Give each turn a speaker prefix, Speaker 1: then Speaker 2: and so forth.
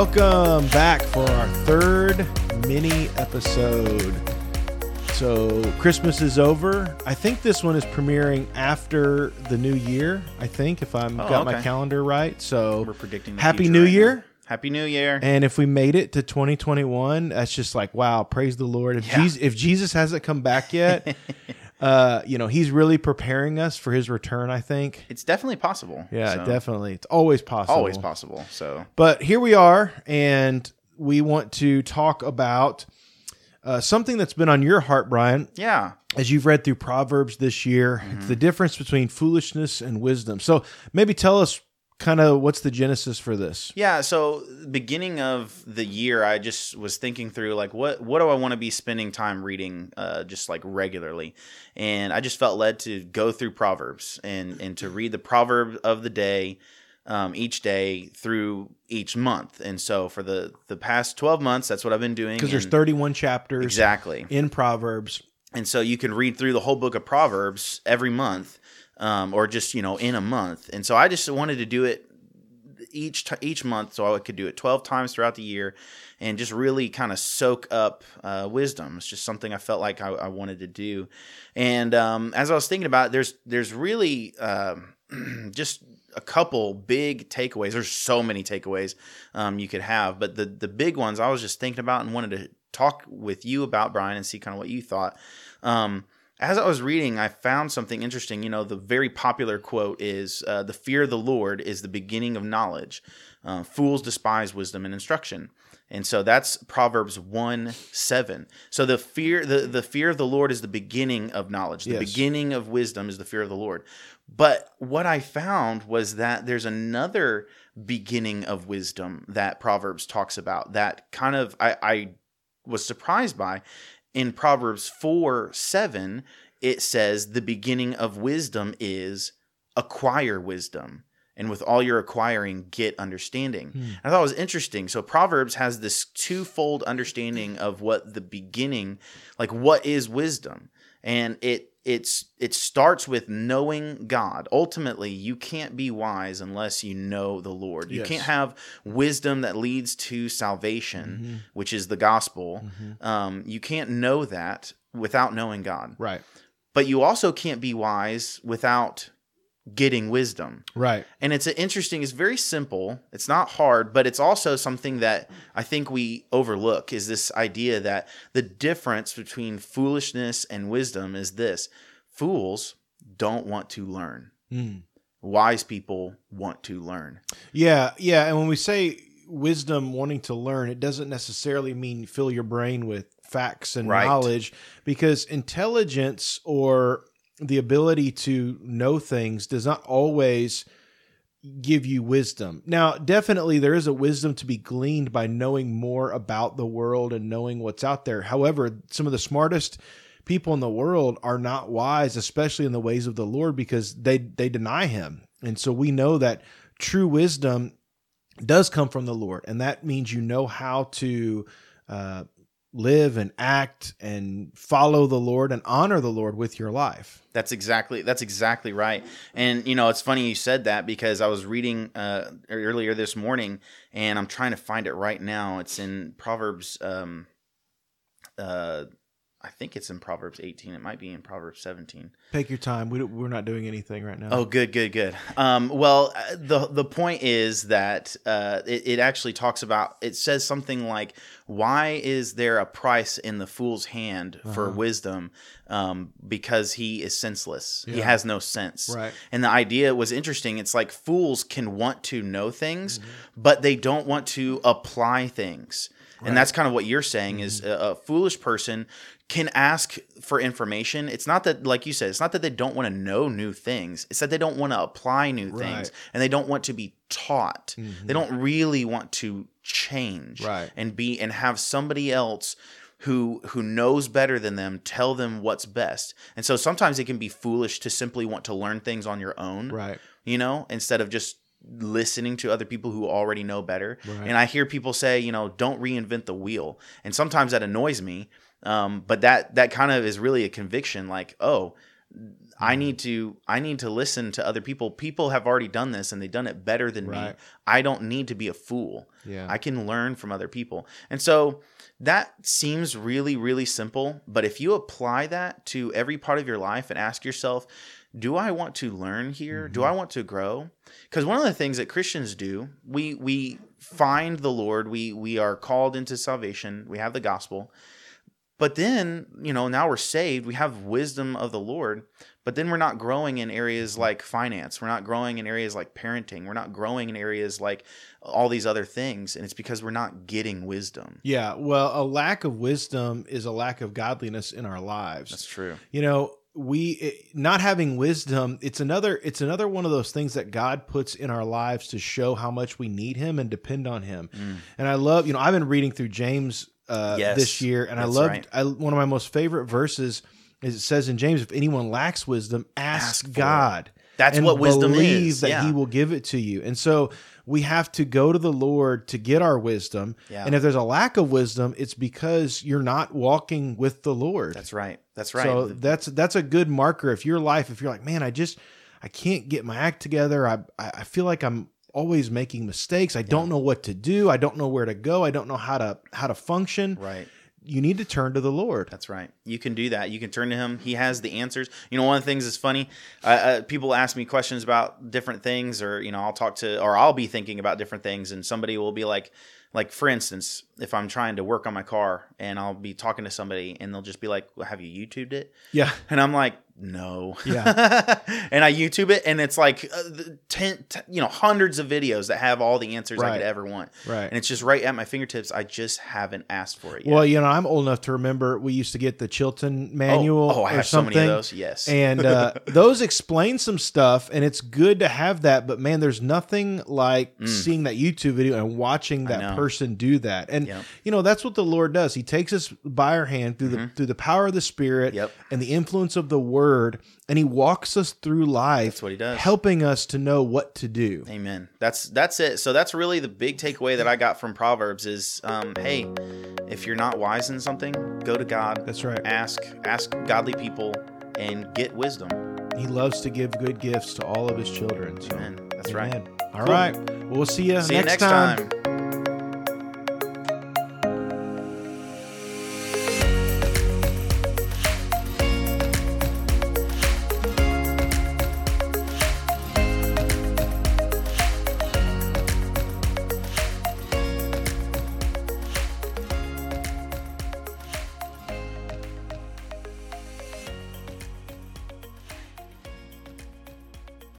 Speaker 1: Welcome back for our third mini episode. So, Christmas is over. I think this one is premiering after the new year. I think, if I'm
Speaker 2: Oh,
Speaker 1: got my calendar right. So,
Speaker 2: We're predicting.
Speaker 1: Happy New
Speaker 2: right
Speaker 1: Year.
Speaker 2: now. Happy New Year.
Speaker 1: And if we made it to 2021, that's just like wow, praise the Lord. If
Speaker 2: Yeah.
Speaker 1: Jesus, if Jesus hasn't come back yet, uh, you know, he's really preparing us for his return, I think.
Speaker 2: it's definitely possible.
Speaker 1: Yeah,
Speaker 2: So,
Speaker 1: definitely. It's always possible.
Speaker 2: Always possible. So
Speaker 1: But here we are, and we want to talk about uh, something that's been on your heart, Brian,
Speaker 2: yeah,
Speaker 1: as you've read through Proverbs this year.
Speaker 2: Mm-hmm.
Speaker 1: It's the difference between foolishness and wisdom. So maybe tell us kind of what's the genesis for this.
Speaker 2: yeah. So beginning of the year, I just was thinking through like what what do I want to be spending time reading, uh, just like regularly, and I just felt led to go through Proverbs and and to read the proverb of the day. Um, each day through each month, and so for the the past twelve months, that's what I've been doing.
Speaker 1: Because there's 31 chapters
Speaker 2: exactly
Speaker 1: in Proverbs.
Speaker 2: And so you can read through the whole book of proverbs every month um, or just you know in a month. And so i just wanted to do it each t- each month so i could do it 12 times throughout the year and just really kind of soak up uh, wisdom. It's just something i felt like i, I wanted to do. And um, as i was thinking about it, there's there's really um, just a couple big takeaways. There's so many takeaways um, you could have but the the big ones i was just thinking about and wanted to talk with you about brian and see kind of what you thought um, as I was reading, I found something interesting. You know, the very popular quote is uh, The fear of the Lord is the beginning of knowledge. Uh, Fools despise wisdom and instruction. And so that's Proverbs 1 7. So the fear, the, the fear of the Lord is the beginning of knowledge. The
Speaker 1: Yes.
Speaker 2: beginning of wisdom is the fear of the Lord. But what I found was that there's another beginning of wisdom that Proverbs talks about that kind of I, I was surprised by. In Proverbs 4 7, it says, The beginning of wisdom is acquire wisdom. And with all your acquiring, get understanding. Hmm. I thought it was interesting. So Proverbs has this twofold understanding of what the beginning, like what is wisdom, and it it's it starts with knowing God. Ultimately, you can't be wise unless you know the Lord. You
Speaker 1: Yes.
Speaker 2: can't have wisdom that leads to salvation, which is the gospel. Um, you can't know that without knowing God.
Speaker 1: Right.
Speaker 2: But you also can't be wise without getting wisdom.
Speaker 1: Right.
Speaker 2: And it's a interesting, it's very simple. It's not hard, but it's also something that I think we overlook is this idea that the difference between foolishness and wisdom is this fools don't want to learn.
Speaker 1: Mm.
Speaker 2: Wise people want to learn.
Speaker 1: Yeah, yeah. And when we say wisdom wanting to learn, it doesn't necessarily mean fill your brain with facts and
Speaker 2: Right.
Speaker 1: knowledge because intelligence or the ability to know things does not always give you wisdom. Now, definitely there is a wisdom to be gleaned by knowing more about the world and knowing what's out there. However, some of the smartest people in the world are not wise, especially in the ways of the Lord because they they deny him. And so we know that true wisdom does come from the Lord, and that means you know how to uh, live and act and follow the Lord and honor the Lord with your life.
Speaker 2: That's exactly that's exactly right. And you know, it's funny you said that because I was reading uh, earlier this morning, and I'm trying to find it right now. It's in Proverbs. Um, uh, I think it's in Proverbs 18. It might be in Proverbs 17.
Speaker 1: Take your time. We we're not doing anything right now.
Speaker 2: Oh, good, good, good. Um, well, uh, the the point is that uh, it, it actually talks about. It says something like, "Why is there a price in the fool's hand for
Speaker 1: Uh-huh.
Speaker 2: wisdom? Um, because he is senseless. He has no sense."
Speaker 1: Right.
Speaker 2: And the idea was interesting. It's like fools can want to know things,
Speaker 1: Mm-hmm.
Speaker 2: but they don't want to apply things. And that's kind of what you're saying is
Speaker 1: Mm-hmm.
Speaker 2: a, a foolish person can ask for information. It's not that, like you said, it's not that they don't want to know new things. It's that they don't want to apply new things and they don't want to be taught.
Speaker 1: Mhm.
Speaker 2: They don't really want to change
Speaker 1: Right.
Speaker 2: and be and have somebody else who who knows better than them tell them what's best. And so sometimes it can be foolish to simply want to learn things on your own
Speaker 1: Right.
Speaker 2: you know, instead of just listening to other people who already know better.
Speaker 1: Right.
Speaker 2: And I hear people say, you know, don't reinvent the wheel. And sometimes that annoys me. Um, but that that kind of is really a conviction like, oh, I need to I need to listen to other people. People have already done this and they've done it better than me. I don't need to be a fool.
Speaker 1: Yeah.
Speaker 2: I can learn from other people. And so that seems really really simple, but if you apply that to every part of your life and ask yourself, do I want to learn here? Do mm-hmm. I want to grow? Because one of the things that Christians do, we we find the Lord, we we are called into salvation, we have the gospel. But then, you know, now we're saved, we have wisdom of the Lord, but then we're not growing in areas like finance. We're not growing in areas like parenting. We're not growing in areas like all these other things. And it's because we're not getting wisdom.
Speaker 1: Yeah, well, a lack of wisdom is a lack of godliness in our lives.
Speaker 2: That's true.
Speaker 1: you know we it, not having wisdom it's another it's another one of those things that god puts in our lives to show how much we need him and depend on him and i love you know i've been reading through james uh,
Speaker 2: Yes,
Speaker 1: this year and i loved
Speaker 2: right.
Speaker 1: I, one of my most favorite verses is it says in james if anyone lacks wisdom ask,
Speaker 2: Ask for it. That's what wisdom
Speaker 1: believe
Speaker 2: is.
Speaker 1: that
Speaker 2: yeah.
Speaker 1: he will give it to you and so we have to go to the lord to get our wisdom
Speaker 2: Yeah.
Speaker 1: and if there's a lack of wisdom it's because you're not walking with the lord
Speaker 2: That's right. That's right.
Speaker 1: so that's that's a good marker if your life if you're like, man, I just I can't get my act together. I I I feel like I'm always making mistakes. I don't know what to do. I don't know where to go. I don't know how to how to function.
Speaker 2: right.
Speaker 1: You need to turn to the Lord.
Speaker 2: That's right. You can do that. You can turn to him. He has the answers. You know, one of the things that's funny. Uh, uh, people ask me questions about different things, or you know, I'll talk to, or I'll be thinking about different things, and somebody will be like, like for instance, if I'm trying to work on my car, and I'll be talking to somebody, and they'll just be like, well, "Have you YouTubed it?"
Speaker 1: Yeah.
Speaker 2: And I'm like, no.
Speaker 1: Yeah.
Speaker 2: and I YouTube it, and it's like uh, the ten, you know, hundreds of videos that have all the answers I could ever want.
Speaker 1: Right.
Speaker 2: And it's just right at my fingertips. I just haven't asked for it yet.
Speaker 1: Well, you know, I'm old enough to remember we used to get the Chilton manual
Speaker 2: Oh, oh I
Speaker 1: or
Speaker 2: have so many of those. Yes.
Speaker 1: and uh, those explain some stuff, and it's good to have that. But man, there's nothing like seeing that YouTube video and watching that
Speaker 2: Mm.
Speaker 1: person do that. And
Speaker 2: Yep.
Speaker 1: you know that's what the Lord does. He takes us by our hand through the through the power of the Spirit
Speaker 2: Mm-hmm. Yep.
Speaker 1: and the influence of the Word, and He walks us through life.
Speaker 2: That's what he does.
Speaker 1: helping us to know what to do.
Speaker 2: Amen. That's that's it. So that's really the big takeaway that I got from Proverbs is, um, hey, if you're not wise in something, go to God.
Speaker 1: That's right.
Speaker 2: Ask ask godly people and get wisdom.
Speaker 1: He loves to give good gifts to all of His children. So,
Speaker 2: Amen. That's right.
Speaker 1: Amen. All
Speaker 2: Cool.
Speaker 1: right. Well, we'll see you
Speaker 2: See you
Speaker 1: next
Speaker 2: next
Speaker 1: time.
Speaker 2: time.